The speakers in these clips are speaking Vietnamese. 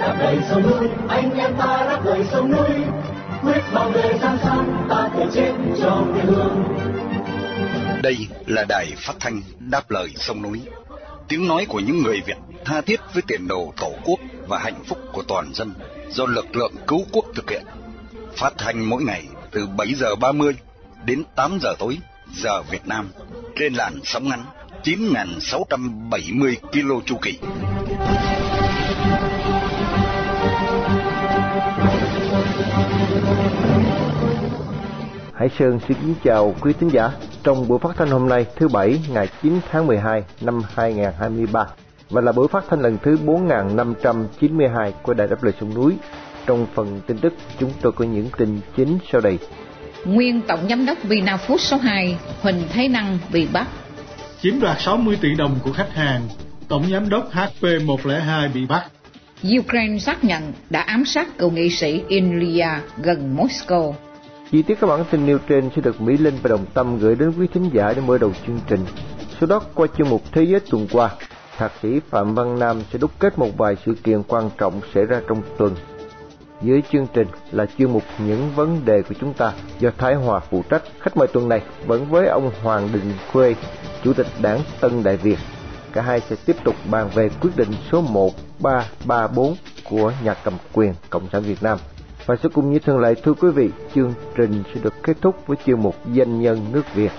đạp đầy sông núi, anh em ta đáp đầy sông núi. Quyết bao đời giang sơn ta thể chết cho quê hương đây là đài phát thanh đáp lời sông núi. Tiếng nói của những người việt tha thiết với tiền đồ tổ quốc và hạnh phúc của toàn dân do lực lượng cứu quốc thực hiện. Phát thanh mỗi ngày từ 7 giờ 30 đến 8 giờ tối, giờ Việt Nam, trên làn sóng ngắn 9.670 km chu kỳ. Hải Sơn xin kính chào quý thính giả trong buổi phát thanh hôm nay thứ Bảy ngày 9 tháng 12 năm 2023 và là buổi phát thanh lần thứ 4592 của Đài Đáp Lời Sông Núi. Trong phần tin tức chúng tôi có những tin chính sau đây. Nguyên Tổng Giám đốc Vinafood số 2 Huỳnh Thế Năng bị bắt. Chiếm đoạt 60 tỷ đồng của khách hàng, Tổng Giám đốc HP102 bị bắt. Ukraine xác nhận đã ám sát cựu nghị sĩ Ilya gần Moscow. Chi tiết các bản tin nêu trên sẽ được Mỹ Linh và Đồng Tâm gửi đến quý thính giả để mở đầu chương trình. Sau đó qua chương mục Thế giới tuần qua, Thạc sĩ Phạm Văn Nam sẽ đúc kết một vài sự kiện quan trọng xảy ra trong tuần. Dưới chương trình là chuyên mục những vấn đề của chúng ta do Thái Hòa phụ trách. Khách mời tuần này vẫn với ông Hoàng Đình Khuê, Chủ tịch Đảng Tân Đại Việt. Cả hai sẽ tiếp tục bàn về quyết định số 1334 của nhà cầm quyền Cộng sản Việt Nam. Và sẽ cùng như thường lệ thưa quý vị, chương trình sẽ được kết thúc với chuyên mục danh nhân nước Việt.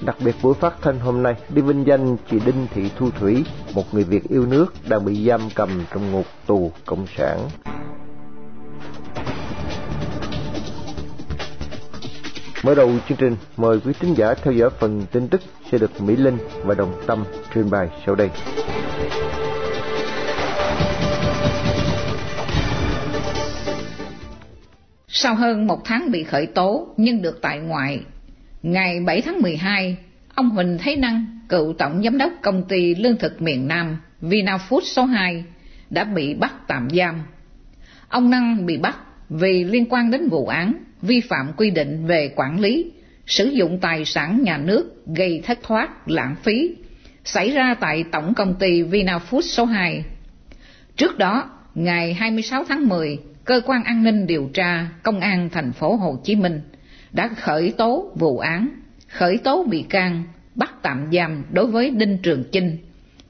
Đặc biệt buổi phát thanh hôm nay đi vinh danh chị Đinh Thị Thu Thủy, một người Việt yêu nước đang bị giam cầm trong ngục tù cộng sản. Mở đầu chương trình, mời quý tín giả theo dõi phần tin tức sẽ được Mỹ Linh và Đồng Tâm truyền bài sau đây. Sau hơn một tháng bị khởi tố nhưng được tại ngoại, ngày 7 tháng 12, ông Huỳnh Thế Năng, cựu tổng giám đốc công ty lương thực miền Nam Vinafood số 2, đã bị bắt tạm giam. Ông Năng bị bắt vì liên quan đến vụ án vi phạm quy định về quản lý, sử dụng tài sản nhà nước gây thất thoát, lãng phí, xảy ra tại Tổng công ty Vinafood số 2. Trước đó, ngày 26 tháng 10, Cơ quan An ninh Điều tra Công an thành phố Hồ Chí Minh đã khởi tố vụ án, khởi tố bị can, bắt tạm giam đối với Đinh Trường Chinh,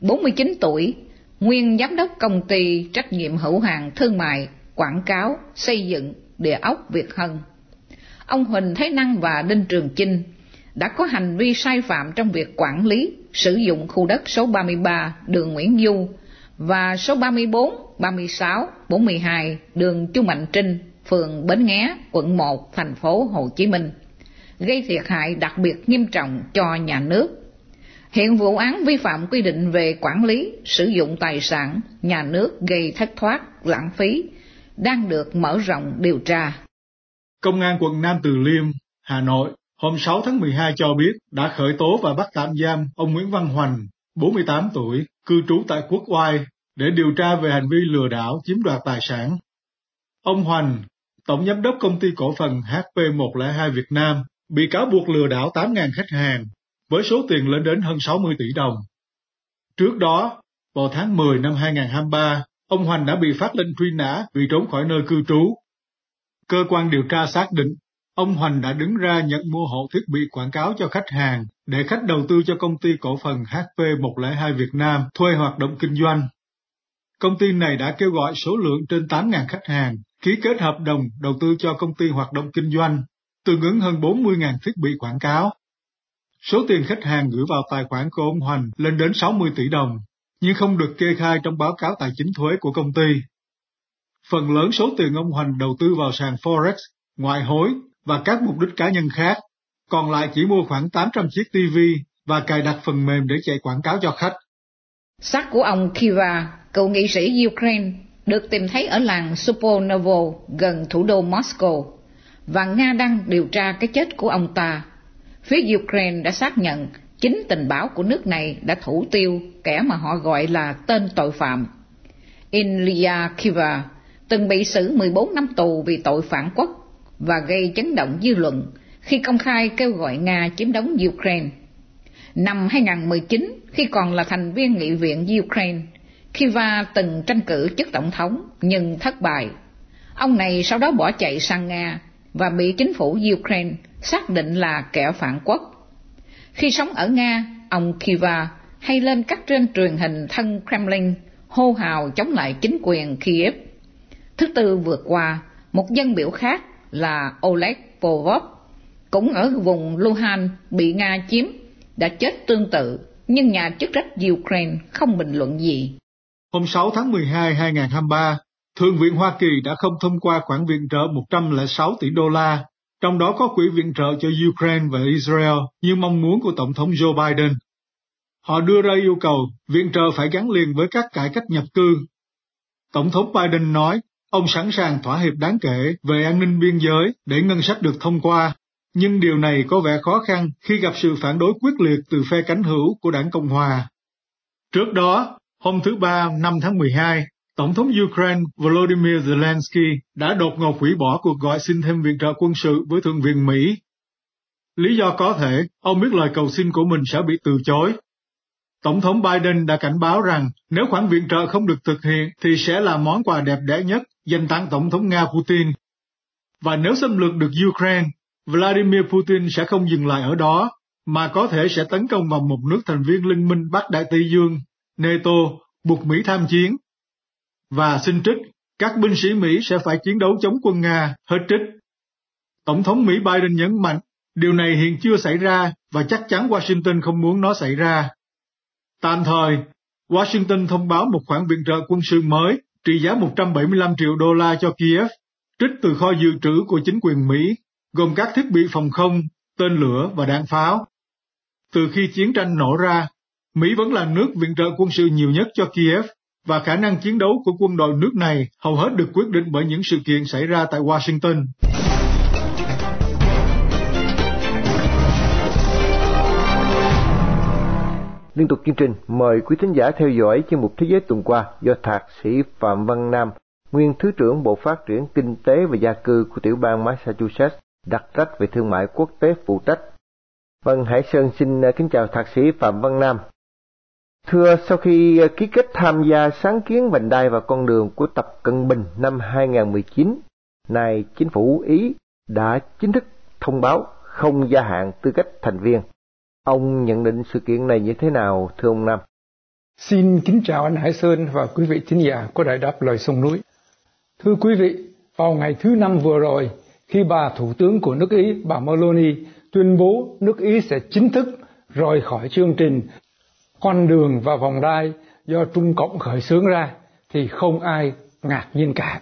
49 tuổi, nguyên giám đốc công ty trách nhiệm hữu hạn thương mại, quảng cáo, xây dựng, địa ốc Việt Hân. Ông Huỳnh Thế Năng và Đinh Trường Chinh đã có hành vi sai phạm trong việc quản lý, sử dụng khu đất số 33 đường Nguyễn Du và số 34, 36, 42 đường Chu Mạnh Trinh, phường Bến Nghé, quận 1, thành phố Hồ Chí Minh, gây thiệt hại đặc biệt nghiêm trọng cho nhà nước. Hiện vụ án vi phạm quy định về quản lý, sử dụng tài sản, nhà nước gây thất thoát, lãng phí, đang được mở rộng điều tra. Công an quận Nam Từ Liêm, Hà Nội hôm 6 tháng 12 cho biết đã khởi tố và bắt tạm giam ông Nguyễn Văn Hoành, 48 tuổi, cư trú tại Quốc Oai, để điều tra về hành vi lừa đảo chiếm đoạt tài sản. Ông Hoành, Tổng Giám đốc Công ty Cổ phần HP102 Việt Nam, bị cáo buộc lừa đảo 8.000 khách hàng, với số tiền lên đến hơn 60 tỷ đồng. Trước đó, vào tháng 10 năm 2023, ông Hoành đã bị phát lệnh truy nã vì trốn khỏi nơi cư trú. Cơ quan điều tra xác định, ông Hoành đã đứng ra nhận mua hộ thiết bị quảng cáo cho khách hàng để khách đầu tư cho công ty cổ phần HP102 Việt Nam thuê hoạt động kinh doanh. Công ty này đã kêu gọi số lượng trên 8.000 khách hàng ký kết hợp đồng đầu tư cho công ty hoạt động kinh doanh, tương ứng hơn 40.000 thiết bị quảng cáo. Số tiền khách hàng gửi vào tài khoản của ông Hoành lên đến 60 tỷ đồng, nhưng không được kê khai trong báo cáo tài chính thuế của công ty. Phần lớn số tiền ông Hoành đầu tư vào sàn Forex, ngoại hối và các mục đích cá nhân khác, còn lại chỉ mua khoảng 800 chiếc TV và cài đặt phần mềm để chạy quảng cáo cho khách. Xác của ông Kiva, cựu nghị sĩ Ukraine, được tìm thấy ở làng Suponovo gần thủ đô Moscow, và Nga đang điều tra cái chết của ông ta. Phía Ukraine đã xác nhận chính tình báo của nước này đã thủ tiêu kẻ mà họ gọi là tên tội phạm. Ilya Kiva từng bị xử 14 năm tù vì tội phản quốc và gây chấn động dư luận khi công khai kêu gọi Nga chiếm đóng Ukraine. Năm 2019, khi còn là thành viên nghị viện Ukraine, Kiva từng tranh cử chức tổng thống nhưng thất bại. Ông này sau đó bỏ chạy sang Nga và bị chính phủ Ukraine xác định là kẻ phản quốc. Khi sống ở Nga, ông Kiva hay lên các trên truyền hình thân Kremlin hô hào chống lại chính quyền Kiev. Thứ tư vừa qua, một dân biểu khác là Oleg Povov, cũng ở vùng Luhan bị Nga chiếm, đã chết tương tự, nhưng nhà chức trách Ukraine không bình luận gì. Hôm 6 tháng 12 2023, Thượng viện Hoa Kỳ đã không thông qua khoản viện trợ 106 tỷ đô la, trong đó có quỹ viện trợ cho Ukraine và Israel như mong muốn của Tổng thống Joe Biden. Họ đưa ra yêu cầu viện trợ phải gắn liền với các cải cách nhập cư. Tổng thống Biden nói ông sẵn sàng thỏa hiệp đáng kể về an ninh biên giới để ngân sách được thông qua, nhưng điều này có vẻ khó khăn khi gặp sự phản đối quyết liệt từ phe cánh hữu của đảng Cộng Hòa. Trước đó, hôm thứ Ba 5 tháng 12, Tổng thống Ukraine Volodymyr Zelensky đã đột ngột hủy bỏ cuộc gọi xin thêm viện trợ quân sự với Thượng viện Mỹ. Lý do có thể, ông biết lời cầu xin của mình sẽ bị từ chối Tổng thống Biden đã cảnh báo rằng nếu khoản viện trợ không được thực hiện thì sẽ là món quà đẹp đẽ nhất dành tặng Tổng thống Nga Putin. Và nếu xâm lược được Ukraine, Vladimir Putin sẽ không dừng lại ở đó, mà có thể sẽ tấn công vào một nước thành viên Liên minh Bắc Đại Tây Dương, NATO, buộc Mỹ tham chiến. Và xin trích, các binh sĩ Mỹ sẽ phải chiến đấu chống quân Nga, hết trích. Tổng thống Mỹ Biden nhấn mạnh, điều này hiện chưa xảy ra và chắc chắn Washington không muốn nó xảy ra. Tạm thời, Washington thông báo một khoản viện trợ quân sự mới trị giá 175 triệu đô la cho Kiev, trích từ kho dự trữ của chính quyền Mỹ, gồm các thiết bị phòng không, tên lửa và đạn pháo. Từ khi chiến tranh nổ ra, Mỹ vẫn là nước viện trợ quân sự nhiều nhất cho Kiev, và khả năng chiến đấu của quân đội nước này hầu hết được quyết định bởi những sự kiện xảy ra tại Washington. Liên tục chương trình, mời quý thính giả theo dõi chương mục Thế giới tuần qua do Thạc sĩ Phạm Văn Nam, nguyên Thứ trưởng Bộ Phát triển Kinh tế và Gia cư của tiểu bang Massachusetts, đặc trách về thương mại quốc tế phụ trách. Vâng, Hải Sơn xin kính chào Thạc sĩ Phạm Văn Nam. Thưa, sau khi ký kết tham gia sáng kiến vành đai và con đường của Tập Cận Bình năm 2019, nay chính phủ Ý đã chính thức thông báo không gia hạn tư cách thành viên Ông nhận định sự kiện này như thế nào, thưa ông Nam? Xin kính chào anh Hải Sơn và quý vị thính giả của Đại đáp Lời Sông Núi. Thưa quý vị, vào ngày thứ năm vừa rồi, khi bà Thủ tướng của nước Ý, bà Meloni, tuyên bố nước Ý sẽ chính thức rời khỏi chương trình con đường và vòng đai do Trung Cộng khởi xướng ra, thì không ai ngạc nhiên cả.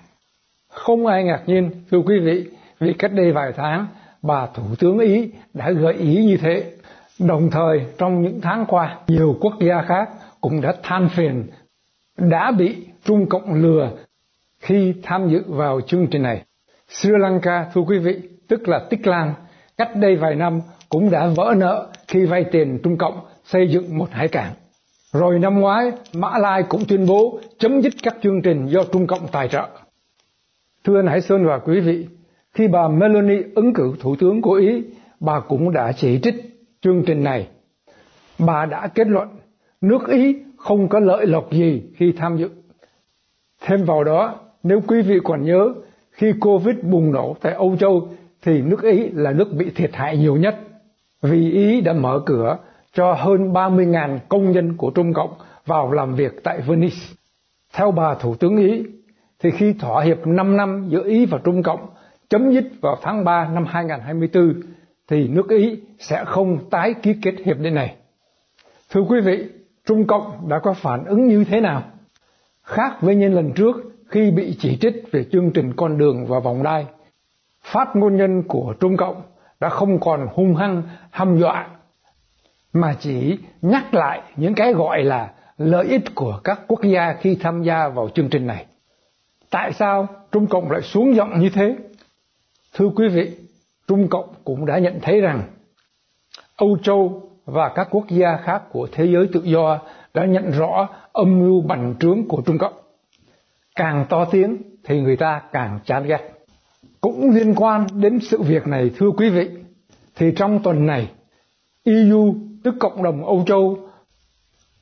Không ai ngạc nhiên, thưa quý vị, vì cách đây vài tháng, bà Thủ tướng Ý đã gợi ý như thế Đồng thời trong những tháng qua, nhiều quốc gia khác cũng đã than phiền đã bị Trung Cộng lừa khi tham dự vào chương trình này. Sri Lanka, thưa quý vị, tức là Tích Lan, cách đây vài năm cũng đã vỡ nợ khi vay tiền Trung Cộng xây dựng một hải cảng. Rồi năm ngoái, Mã Lai cũng tuyên bố chấm dứt các chương trình do Trung Cộng tài trợ. Thưa anh Hải Sơn và quý vị, khi bà Meloni ứng cử Thủ tướng của Ý, bà cũng đã chỉ trích chương trình này, bà đã kết luận nước Ý không có lợi lộc gì khi tham dự. Thêm vào đó, nếu quý vị còn nhớ, khi Covid bùng nổ tại Âu Châu thì nước Ý là nước bị thiệt hại nhiều nhất vì Ý đã mở cửa cho hơn 30.000 công nhân của Trung Cộng vào làm việc tại Venice. Theo bà Thủ tướng Ý, thì khi thỏa hiệp 5 năm giữa Ý và Trung Cộng chấm dứt vào tháng 3 năm 2024 thì nước Ý sẽ không tái ký kết hiệp định này. Thưa quý vị, Trung Cộng đã có phản ứng như thế nào? Khác với những lần trước khi bị chỉ trích về chương trình con đường và vòng đai, phát ngôn nhân của Trung Cộng đã không còn hung hăng hăm dọa mà chỉ nhắc lại những cái gọi là lợi ích của các quốc gia khi tham gia vào chương trình này. Tại sao Trung Cộng lại xuống giọng như thế? Thưa quý vị, Trung Cộng cũng đã nhận thấy rằng Âu Châu và các quốc gia khác của thế giới tự do đã nhận rõ âm mưu bành trướng của Trung Cộng. Càng to tiếng thì người ta càng chán ghét. Cũng liên quan đến sự việc này thưa quý vị, thì trong tuần này EU tức Cộng đồng Âu Châu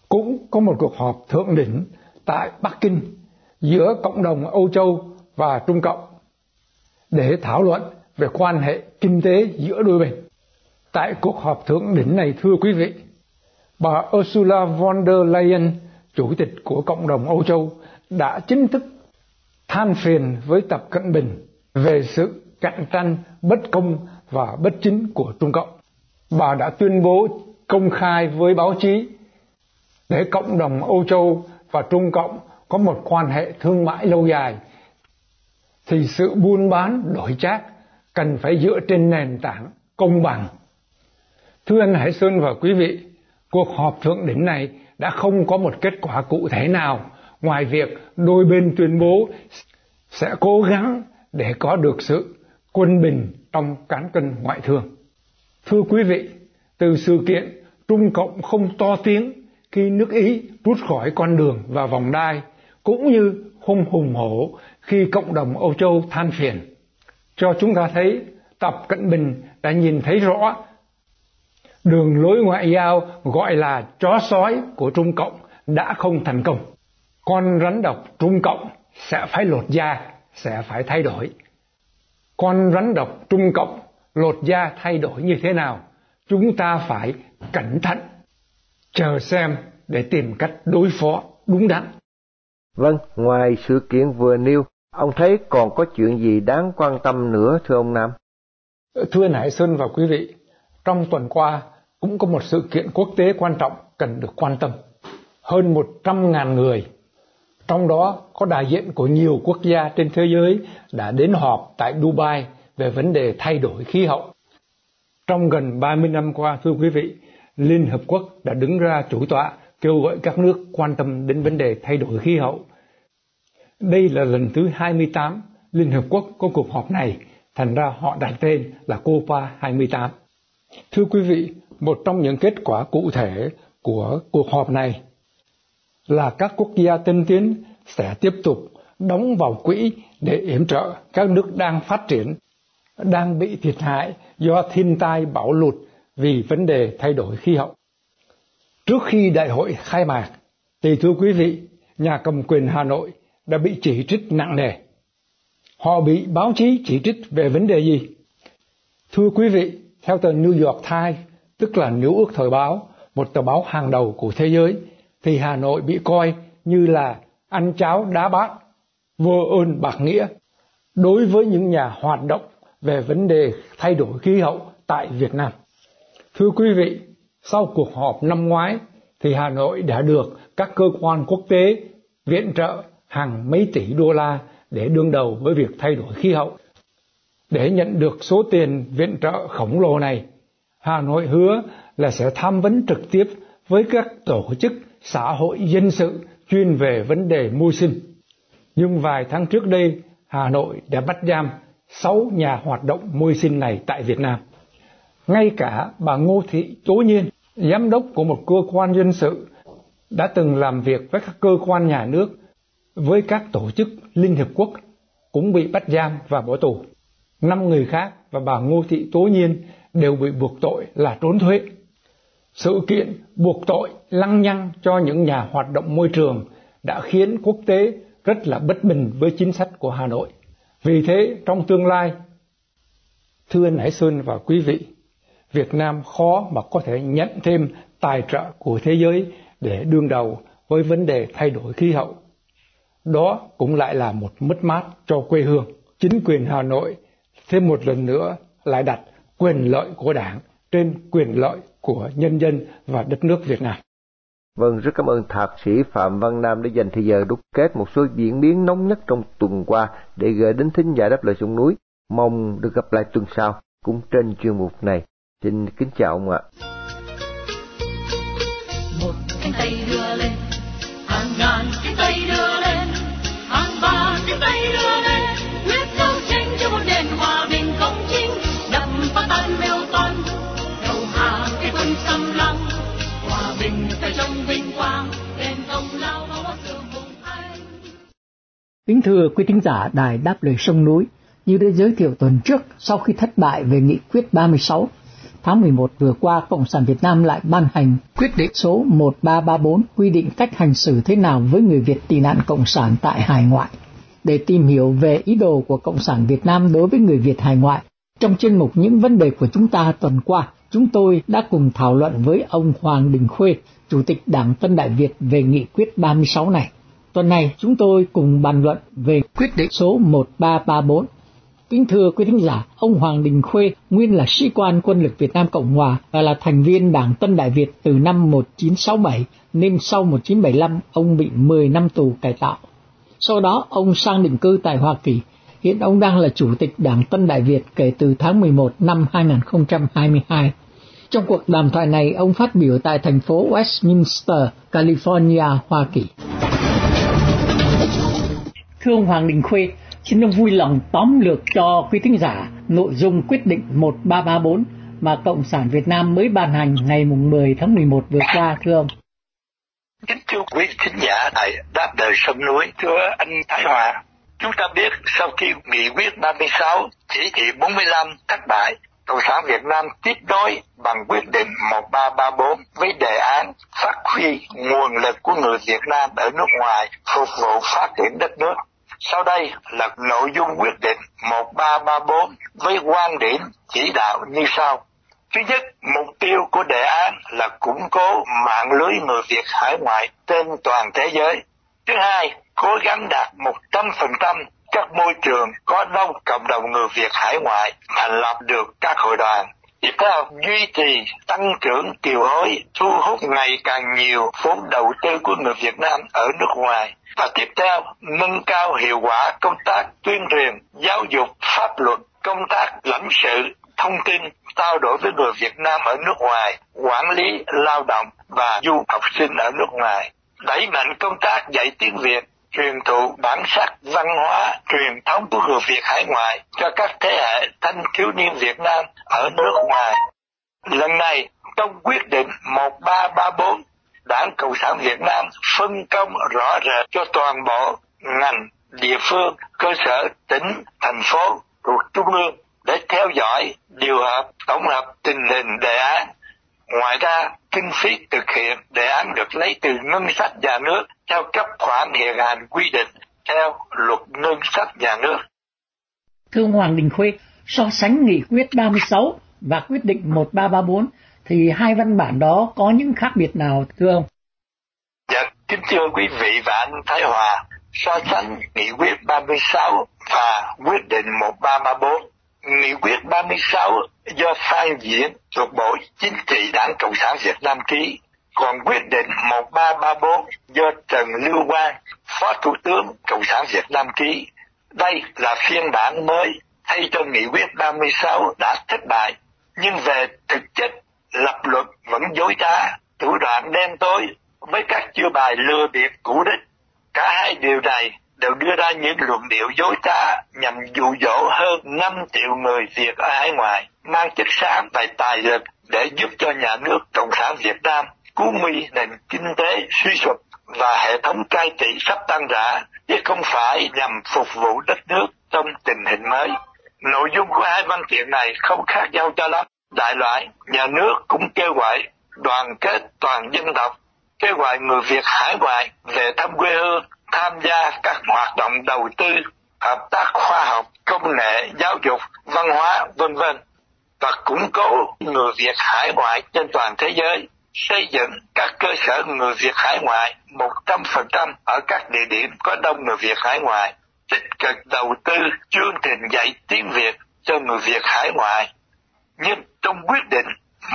cũng có một cuộc họp thượng đỉnh tại Bắc Kinh giữa cộng đồng Âu Châu và Trung Cộng để thảo luận về quan hệ kinh tế giữa đôi bên. Tại cuộc họp thượng đỉnh này thưa quý vị, bà Ursula von der Leyen, chủ tịch của cộng đồng Âu Châu, đã chính thức than phiền với Tập Cận Bình về sự cạnh tranh bất công và bất chính của Trung Cộng. Bà đã tuyên bố công khai với báo chí để cộng đồng Âu Châu và Trung Cộng có một quan hệ thương mại lâu dài thì sự buôn bán đổi trác cần phải dựa trên nền tảng công bằng. Thưa anh Hải Sơn và quý vị, cuộc họp thượng đỉnh này đã không có một kết quả cụ thể nào ngoài việc đôi bên tuyên bố sẽ cố gắng để có được sự quân bình trong cán cân ngoại thương. Thưa quý vị, từ sự kiện Trung Cộng không to tiếng khi nước Ý rút khỏi con đường và vòng đai, cũng như không hùng hổ khi cộng đồng Âu Châu than phiền. Cho chúng ta thấy Tập Cận Bình đã nhìn thấy rõ đường lối ngoại giao gọi là chó sói của Trung Cộng đã không thành công. Con rắn độc Trung Cộng sẽ phải lột da, sẽ phải thay đổi. Con rắn độc Trung Cộng lột da thay đổi như thế nào? Chúng ta phải cẩn thận, chờ xem để tìm cách đối phó đúng đắn. Vâng, ngoài sự kiện vừa nêu, ông thấy còn có chuyện gì đáng quan tâm nữa thưa ông Nam? Thưa Hải Xuân và quý vị, trong tuần qua cũng có một sự kiện quốc tế quan trọng cần được quan tâm. Hơn 100.000 người, trong đó có đại diện của nhiều quốc gia trên thế giới đã đến họp tại Dubai về vấn đề thay đổi khí hậu. Trong gần 30 năm qua, thưa quý vị, Liên Hợp Quốc đã đứng ra chủ tọa kêu gọi các nước quan tâm đến vấn đề thay đổi khí hậu. Đây là lần thứ 28 Liên Hợp Quốc có cuộc họp này, thành ra họ đặt tên là COPA 28. Thưa quý vị, một trong những kết quả cụ thể của cuộc họp này là các quốc gia tân tiến sẽ tiếp tục đóng vào quỹ để yểm trợ các nước đang phát triển, đang bị thiệt hại do thiên tai bão lụt vì vấn đề thay đổi khí hậu. Trước khi đại hội khai mạc, thì thưa quý vị, nhà cầm quyền Hà Nội đã bị chỉ trích nặng nề. Họ bị báo chí chỉ trích về vấn đề gì? Thưa quý vị, theo tờ New York Times, tức là New ước thời báo, một tờ báo hàng đầu của thế giới, thì Hà Nội bị coi như là ăn cháo đá bát, vô ơn bạc nghĩa đối với những nhà hoạt động về vấn đề thay đổi khí hậu tại Việt Nam. Thưa quý vị, sau cuộc họp năm ngoái thì Hà Nội đã được các cơ quan quốc tế viện trợ hàng mấy tỷ đô la để đương đầu với việc thay đổi khí hậu. Để nhận được số tiền viện trợ khổng lồ này, Hà Nội hứa là sẽ tham vấn trực tiếp với các tổ chức xã hội dân sự chuyên về vấn đề môi sinh. Nhưng vài tháng trước đây, Hà Nội đã bắt giam 6 nhà hoạt động môi sinh này tại Việt Nam. Ngay cả bà Ngô Thị Tố Nhiên, giám đốc của một cơ quan dân sự, đã từng làm việc với các cơ quan nhà nước, với các tổ chức Liên Hiệp Quốc, cũng bị bắt giam và bỏ tù. Năm người khác và bà Ngô Thị Tố Nhiên đều bị buộc tội là trốn thuế. Sự kiện buộc tội lăng nhăng cho những nhà hoạt động môi trường đã khiến quốc tế rất là bất bình với chính sách của Hà Nội. Vì thế, trong tương lai, thưa anh Hải Xuân và quý vị, Việt Nam khó mà có thể nhận thêm tài trợ của thế giới để đương đầu với vấn đề thay đổi khí hậu. Đó cũng lại là một mất mát cho quê hương. Chính quyền Hà Nội thêm một lần nữa lại đặt quyền lợi của đảng trên quyền lợi của nhân dân và đất nước Việt Nam. Vâng, rất cảm ơn Thạc sĩ Phạm Văn Nam đã dành thời giờ đúc kết một số diễn biến nóng nhất trong tuần qua để gửi đến thính giả đáp lời sông núi. Mong được gặp lại tuần sau cũng trên chuyên mục này. Xin kính chào ông ạ. Một cánh tay đưa lên, hàng ngàn cánh tay đưa lên, hàng vạn cánh tay đưa lên, quyết đấu tranh cho một nền hòa bình công chính, đập phá tan mêu toan, đầu hàng cái quân xâm lăng, hòa bình phải trong vinh quang, đền công lao bao sự hùng anh. Kính thưa quý thính giả đài đáp lời sông núi, như đã giới thiệu tuần trước sau khi thất bại về nghị quyết 36, tháng 11 vừa qua, Cộng sản Việt Nam lại ban hành quyết định số 1334 quy định cách hành xử thế nào với người Việt tị nạn Cộng sản tại hải ngoại. Để tìm hiểu về ý đồ của Cộng sản Việt Nam đối với người Việt hải ngoại, trong chuyên mục những vấn đề của chúng ta tuần qua, chúng tôi đã cùng thảo luận với ông Hoàng Đình Khuê, Chủ tịch Đảng Tân Đại Việt về nghị quyết 36 này. Tuần này chúng tôi cùng bàn luận về quyết định số 1334. Kính thưa quý thính giả, ông Hoàng Đình Khuê nguyên là sĩ quan quân lực Việt Nam Cộng Hòa và là thành viên Đảng Tân Đại Việt từ năm 1967 nên sau 1975 ông bị 10 năm tù cải tạo. Sau đó ông sang định cư tại Hoa Kỳ. Hiện ông đang là Chủ tịch Đảng Tân Đại Việt kể từ tháng 11 năm 2022. Trong cuộc đàm thoại này, ông phát biểu tại thành phố Westminster, California, Hoa Kỳ. Thưa ông Hoàng Đình Khuê, xin ông vui lòng tóm lược cho quý thính giả nội dung quyết định 1334 mà Cộng sản Việt Nam mới ban hành ngày 10 tháng 11 vừa qua, thưa ông. Kính thưa quý thính giả tại Đáp Đời Sông Núi, thưa anh Thái Hòa, chúng ta biết sau khi nghị quyết 36, chỉ thị 45 thất bại, Cộng sản Việt Nam tiếp nối bằng quyết định 1334 với đề án phát huy nguồn lực của người Việt Nam ở nước ngoài phục vụ phát triển đất nước. Sau đây là nội dung quyết định 1334 với quan điểm chỉ đạo như sau. Thứ nhất, mục tiêu của đề án là củng cố mạng lưới người Việt hải ngoại trên toàn thế giới. Thứ hai, cố gắng đạt 100% các môi trường có đông cộng đồng người Việt hải ngoại thành lập được các hội đoàn. Tiếp theo, duy trì tăng trưởng kiều hối, thu hút ngày càng nhiều vốn đầu tư của người Việt Nam ở nước ngoài. Và tiếp theo, nâng cao hiệu quả công tác tuyên truyền, giáo dục, pháp luật, công tác lãnh sự, thông tin, trao đổi với người Việt Nam ở nước ngoài, quản lý lao động và du học sinh ở nước ngoài. Đẩy mạnh công tác dạy tiếng Việt, truyền thụ bản sắc văn hóa truyền thống của người Việt hải ngoại cho các thế hệ thanh thiếu niên Việt Nam ở nước ngoài. Lần này, trong quyết định 1334, Đảng Cộng sản Việt Nam phân công rõ rệt cho toàn bộ ngành, địa phương, cơ sở, tỉnh, thành phố thuộc Trung ương để theo dõi, điều hợp, tổng hợp tình hình đề án. Ngoài ra, kinh phí thực hiện đề án được lấy từ ngân sách nhà nước theo cấp khoản hiện hành quy định theo luật ngân sách nhà nước. Thưa ông Hoàng Đình Khuê, so sánh nghị quyết 36 và quyết định 1334 thì hai văn bản đó có những khác biệt nào thưa ông? Dạ, kính thưa quý vị và anh Thái Hòa, so sánh nghị quyết 36 và quyết định 1334 Nghị quyết 36 do Phan Diễn thuộc Bộ Chính trị Đảng Cộng sản Việt Nam ký, còn quyết định 1334 do Trần Lưu Quang, Phó Thủ tướng Cộng sản Việt Nam ký. Đây là phiên bản mới thay cho nghị quyết 36 đã thất bại, nhưng về thực chất lập luận vẫn dối trá, thủ đoạn đen tối với các chiêu bài lừa bịp cũ đích. Cả hai điều này đều đưa ra những luận điệu dối trá nhằm dụ dỗ hơn 5 triệu người Việt ở hải ngoại mang chất xám và tài lực để giúp cho nhà nước Cộng sản Việt Nam cứu nguy nền kinh tế suy sụp và hệ thống cai trị sắp tan rã, chứ không phải nhằm phục vụ đất nước trong tình hình mới. Nội dung của hai văn kiện này không khác nhau cho lắm. Đại loại, nhà nước cũng kêu gọi đoàn kết toàn dân tộc, kêu gọi người Việt hải ngoại về thăm quê hương tham gia các hoạt động đầu tư, hợp tác khoa học, công nghệ, giáo dục, văn hóa, vân vân và củng cố người Việt hải ngoại trên toàn thế giới, xây dựng các cơ sở người Việt hải ngoại 100% ở các địa điểm có đông người Việt hải ngoại, tích cực đầu tư chương trình dạy tiếng Việt cho người Việt hải ngoại. Nhưng trong quyết định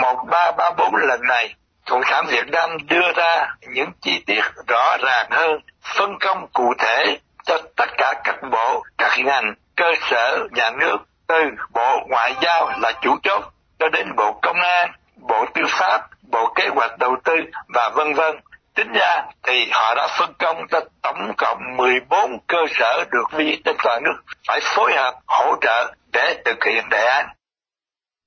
1334 lần này, Cộng sản Việt Nam đưa ra những chi tiết rõ ràng hơn phân công cụ thể cho tất cả các bộ, các ngành, cơ sở nhà nước từ Bộ Ngoại giao là chủ chốt cho đến Bộ Công an, Bộ Tư pháp, Bộ Kế hoạch Đầu tư và vân vân. Tính ra thì họ đã phân công cho tổng cộng 14 cơ sở được vi trên toàn nước phải phối hợp hỗ trợ để thực hiện đề án.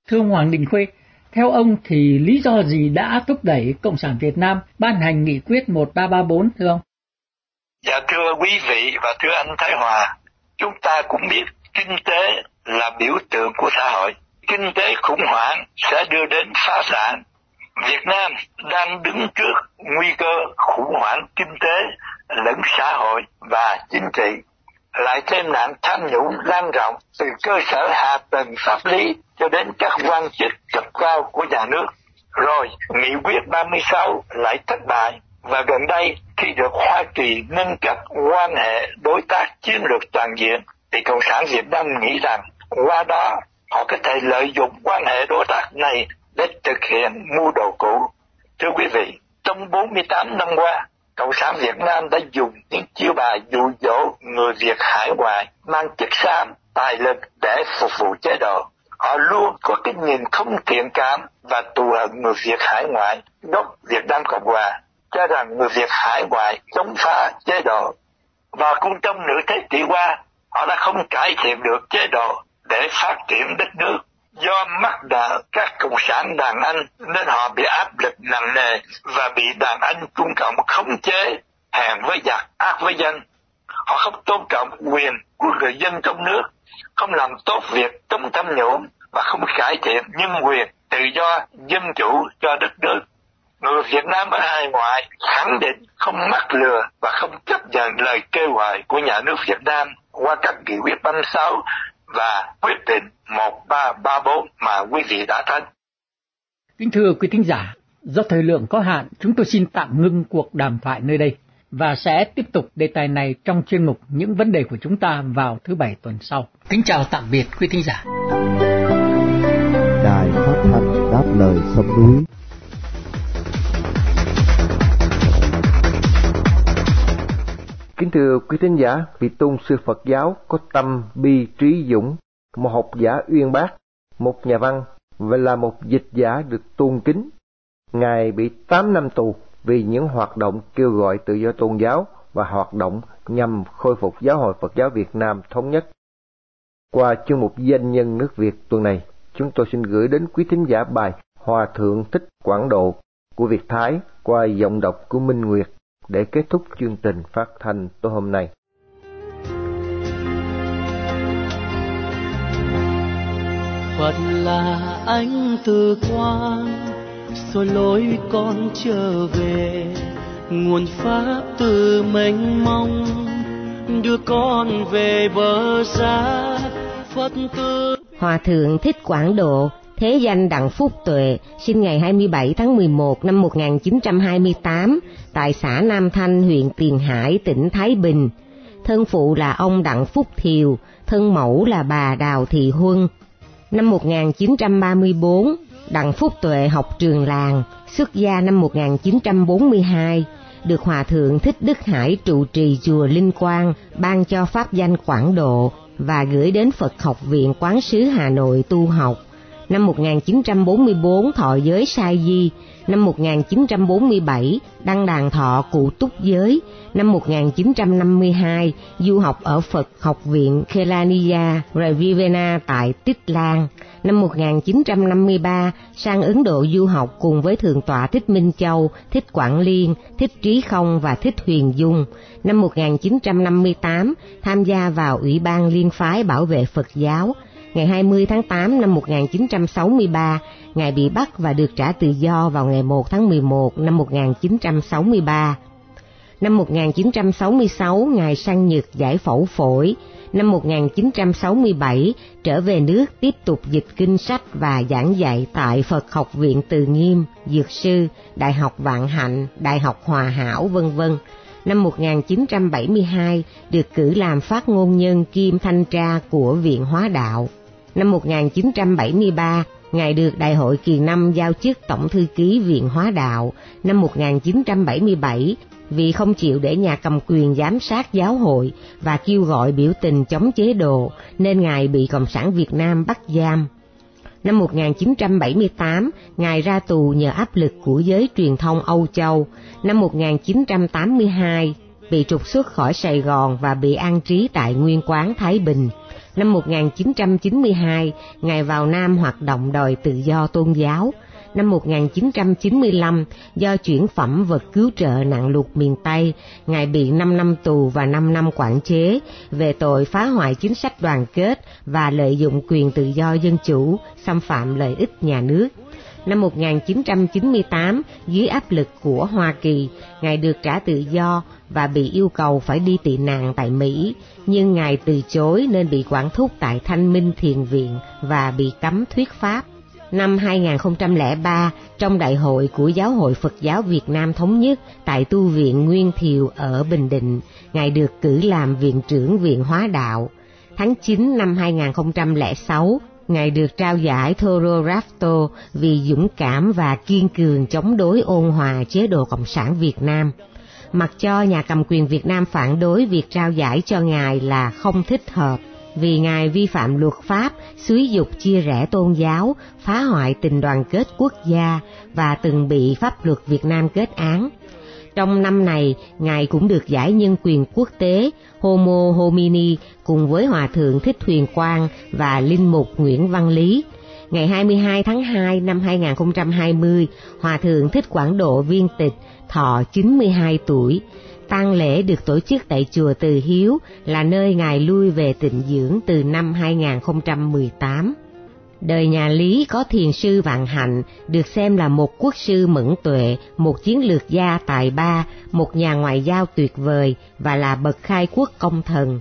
Thưa ông Hoàng Đình Khuê, theo ông thì lý do gì đã thúc đẩy Cộng sản Việt Nam ban hành nghị quyết 1334 thưa ông? Dạ thưa quý vị và thưa anh Thái Hòa, chúng ta cũng biết kinh tế là biểu tượng của xã hội. kinh tế khủng hoảng sẽ đưa đến phá sản. Việt Nam đang đứng trước nguy cơ khủng hoảng kinh tế lẫn xã hội và chính trị lại thêm nạn tham nhũng lan rộng từ cơ sở hạ tầng pháp lý cho đến các quan chức cấp cao của nhà nước. Rồi, nghị quyết 36 lại thất bại và gần đây khi được Hoa Kỳ nâng cấp quan hệ đối tác chiến lược toàn diện thì Cộng sản Việt Nam nghĩ rằng qua đó họ có thể lợi dụng quan hệ đối tác này để thực hiện mưu đồ cũ. Thưa quý vị, trong 48 năm qua, Cộng sản Việt Nam đã dùng những chiêu bài dụ dỗ người Việt hải ngoại mang chức xám, tài lực để phục vụ chế độ. Họ luôn có cái nhìn không thiện cảm và tù hận người Việt hải ngoại gốc Việt Nam Cộng Hòa, cho rằng người Việt hải ngoại chống phá chế độ. Và cũng trong nửa thế kỷ qua, họ đã không cải thiện được chế độ để phát triển đất nước do mắc nợ các cộng sản đàn anh, nên họ bị áp lực nặng nề và bị đàn anh trung cộng khống chế, hèn với giặc, ác với dân. Họ không tôn trọng quyền của người dân trong nước, không làm tốt việc chống tham nhũng và không cải thiện nhân quyền, tự do, dân chủ cho đất nước. Người Việt Nam ở hải ngoại khẳng định không mắc lừa và không chấp nhận lời kêu gọi của nhà nước Việt Nam qua các nghị quyết 36 và quyết định 1334 mà quý vị đã thân. Kính thưa quý thính giả, do thời lượng có hạn, chúng tôi xin tạm ngưng cuộc đàm thoại nơi đây và sẽ tiếp tục đề tài này trong chuyên mục những vấn đề của chúng ta vào thứ bảy tuần sau. Kính chào tạm biệt quý thính giả. Đài phát thanh đáp lời sông núi Kính thưa quý thính giả, vị tôn sư Phật giáo có tâm bi trí dũng, một học giả uyên bác, một nhà văn và là một dịch giả được tôn kính. Ngài bị 8 năm tù vì những hoạt động kêu gọi tự do tôn giáo và hoạt động nhằm khôi phục giáo hội Phật giáo Việt Nam thống nhất. Qua chương mục danh nhân nước Việt tuần này, chúng tôi xin gửi đến quý thính giả bài Hòa Thượng Thích Quảng Độ của Việt Thái qua giọng đọc của Minh Nguyệt để kết thúc chương trình phát thanh tối hôm nay. Phật là ánh từ quang soi lối con trở về nguồn pháp từ mênh mông đưa con về bờ giá Phật từ Hòa thượng Thích Quảng Độ thế danh Đặng Phúc Tuệ, sinh ngày 27 tháng 11 năm 1928 tại xã Nam Thanh, huyện Tiền Hải, tỉnh Thái Bình. Thân phụ là ông Đặng Phúc Thiều, thân mẫu là bà Đào Thị Huân. Năm 1934, Đặng Phúc Tuệ học trường làng, xuất gia năm 1942, được Hòa Thượng Thích Đức Hải trụ trì chùa Linh Quang, ban cho pháp danh Quảng Độ và gửi đến Phật học viện Quán sứ Hà Nội tu học năm 1944 thọ giới sai di, năm 1947 đăng đàn thọ cụ túc giới, năm 1952 du học ở Phật học viện Kelaniya Ravivena tại Tích Lan, năm 1953 sang Ấn Độ du học cùng với Thượng tọa Thích Minh Châu, Thích Quảng Liên, Thích Trí Không và Thích Huyền Dung. Năm 1958 tham gia vào Ủy ban Liên phái bảo vệ Phật giáo, Ngày 20 tháng 8 năm 1963, Ngài bị bắt và được trả tự do vào ngày 1 tháng 11 năm 1963. Năm 1966, Ngài sang Nhật giải phẫu phổi. Năm 1967, trở về nước tiếp tục dịch kinh sách và giảng dạy tại Phật học viện Từ Nghiêm, Dược sư, Đại học Vạn Hạnh, Đại học Hòa Hảo, vân vân năm 1972 được cử làm phát ngôn nhân kim thanh tra của Viện Hóa Đạo. Năm 1973, Ngài được Đại hội kỳ năm giao chức Tổng Thư ký Viện Hóa Đạo. Năm 1977, vì không chịu để nhà cầm quyền giám sát giáo hội và kêu gọi biểu tình chống chế độ, nên Ngài bị Cộng sản Việt Nam bắt giam. Năm 1978, Ngài ra tù nhờ áp lực của giới truyền thông Âu Châu. Năm 1982, bị trục xuất khỏi Sài Gòn và bị an trí tại Nguyên quán Thái Bình. Năm 1992, Ngài vào Nam hoạt động đòi tự do tôn giáo. năm 1995 do chuyển phẩm vật cứu trợ nạn lụt miền Tây, Ngài bị 5 năm tù và 5 năm quản chế về tội phá hoại chính sách đoàn kết và lợi dụng quyền tự do dân chủ, xâm phạm lợi ích nhà nước. Năm 1998, dưới áp lực của Hoa Kỳ, Ngài được trả tự do và bị yêu cầu phải đi tị nạn tại Mỹ, nhưng Ngài từ chối nên bị quản thúc tại Thanh Minh Thiền Viện và bị cấm thuyết pháp. Năm 2003, trong đại hội của Giáo hội Phật giáo Việt Nam Thống nhất tại tu viện Nguyên Thiều ở Bình Định, Ngài được cử làm viện trưởng Viện Hóa Đạo. Tháng 9 năm 2006, Ngài được trao giải Toro Rafto vì dũng cảm và kiên cường chống đối ôn hòa chế độ Cộng sản Việt Nam. Mặc cho nhà cầm quyền Việt Nam phản đối việc trao giải cho Ngài là không thích hợp, vì Ngài vi phạm luật pháp, xúi dục chia rẽ tôn giáo, phá hoại tình đoàn kết quốc gia và từng bị pháp luật Việt Nam kết án. Trong năm này, Ngài cũng được giải nhân quyền quốc tế Homo Homini cùng với Hòa Thượng Thích thuyền Quang và Linh Mục Nguyễn Văn Lý. Ngày 22 tháng 2 năm 2020, Hòa Thượng Thích Quảng Độ Viên Tịch, thọ 92 tuổi. tang lễ được tổ chức tại chùa Từ Hiếu là nơi Ngài lui về tịnh dưỡng từ năm 2018. Đời nhà Lý có thiền sư Vạn Hạnh, được xem là một quốc sư mẫn tuệ, một chiến lược gia tài ba, một nhà ngoại giao tuyệt vời và là bậc khai quốc công thần.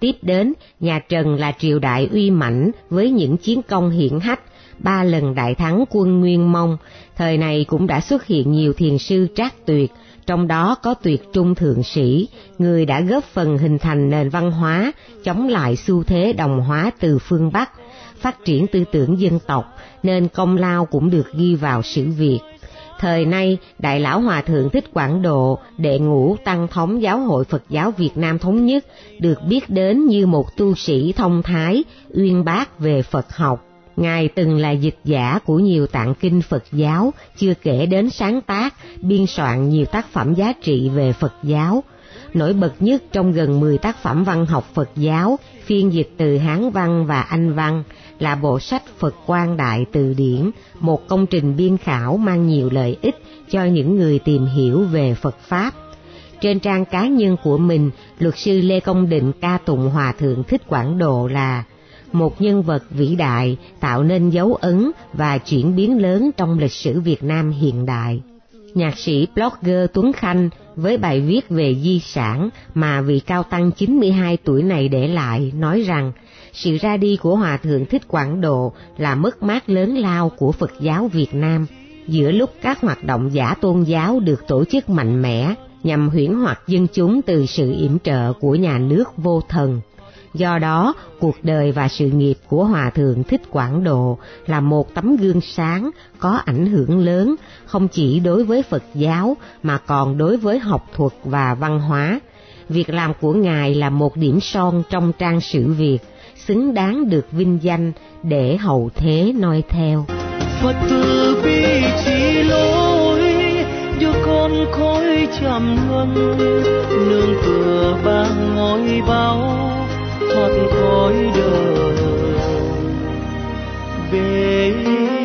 Tiếp đến, nhà Trần là triều đại uy mãnh với những chiến công hiển hách, ba lần đại thắng quân Nguyên Mông, thời này cũng đã xuất hiện nhiều thiền sư trác tuyệt, trong đó có tuyệt trung thượng sĩ, người đã góp phần hình thành nền văn hóa, chống lại xu thế đồng hóa từ phương Bắc, phát triển tư tưởng dân tộc nên công lao cũng được ghi vào sử việc. Thời nay, Đại Lão Hòa Thượng Thích Quảng Độ, đệ ngũ Tăng Thống Giáo hội Phật giáo Việt Nam Thống Nhất, được biết đến như một tu sĩ thông thái, uyên bác về Phật học. Ngài từng là dịch giả của nhiều tạng kinh Phật giáo, chưa kể đến sáng tác, biên soạn nhiều tác phẩm giá trị về Phật giáo. Nổi bật nhất trong gần 10 tác phẩm văn học Phật giáo, phiên dịch từ Hán văn và Anh văn, là bộ sách Phật Quang Đại Từ Điển, một công trình biên khảo mang nhiều lợi ích cho những người tìm hiểu về Phật Pháp. Trên trang cá nhân của mình, luật sư Lê Công Định ca tụng Hòa Thượng Thích Quảng Độ là một nhân vật vĩ đại tạo nên dấu ấn và chuyển biến lớn trong lịch sử Việt Nam hiện đại. Nhạc sĩ blogger Tuấn Khanh với bài viết về di sản mà vị cao tăng 92 tuổi này để lại nói rằng sự ra đi của Hòa Thượng Thích Quảng Độ là mất mát lớn lao của Phật giáo Việt Nam, giữa lúc các hoạt động giả tôn giáo được tổ chức mạnh mẽ nhằm huyễn hoặc dân chúng từ sự yểm trợ của nhà nước vô thần. Do đó, cuộc đời và sự nghiệp của Hòa Thượng Thích Quảng Độ là một tấm gương sáng có ảnh hưởng lớn không chỉ đối với Phật giáo mà còn đối với học thuật và văn hóa. Việc làm của Ngài là một điểm son trong trang sử Việt, xứng đáng được vinh danh để hậu thế noi theo. Phật từ bi chỉ lối đưa con khói trầm luân nương tựa ba ngôi bao thoát cõi đời về.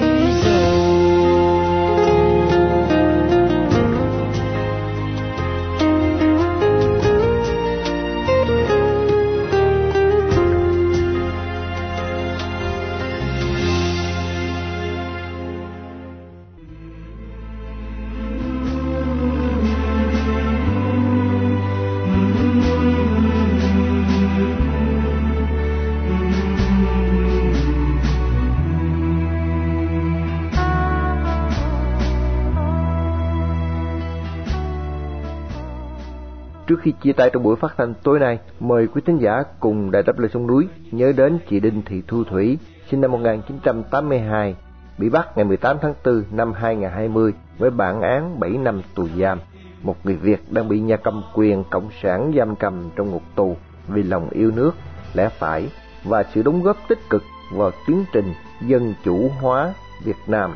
Khi chia tay trong buổi phát thanh tối nay, mời quý thính giả cùng Đại đáp lời sông núi nhớ đến chị Đinh Thị Thu Thủy, sinh năm 1982, bị bắt ngày 18 tháng 4 năm 2020 với bản án 7 năm tù giam. Một người Việt đang bị nhà cầm quyền cộng sản giam cầm trong ngục tù vì lòng yêu nước, lẽ phải và sự đóng góp tích cực vào tiến trình dân chủ hóa Việt Nam.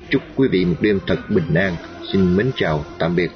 Chúc quý vị một đêm thật bình an. Xin mến chào, tạm biệt.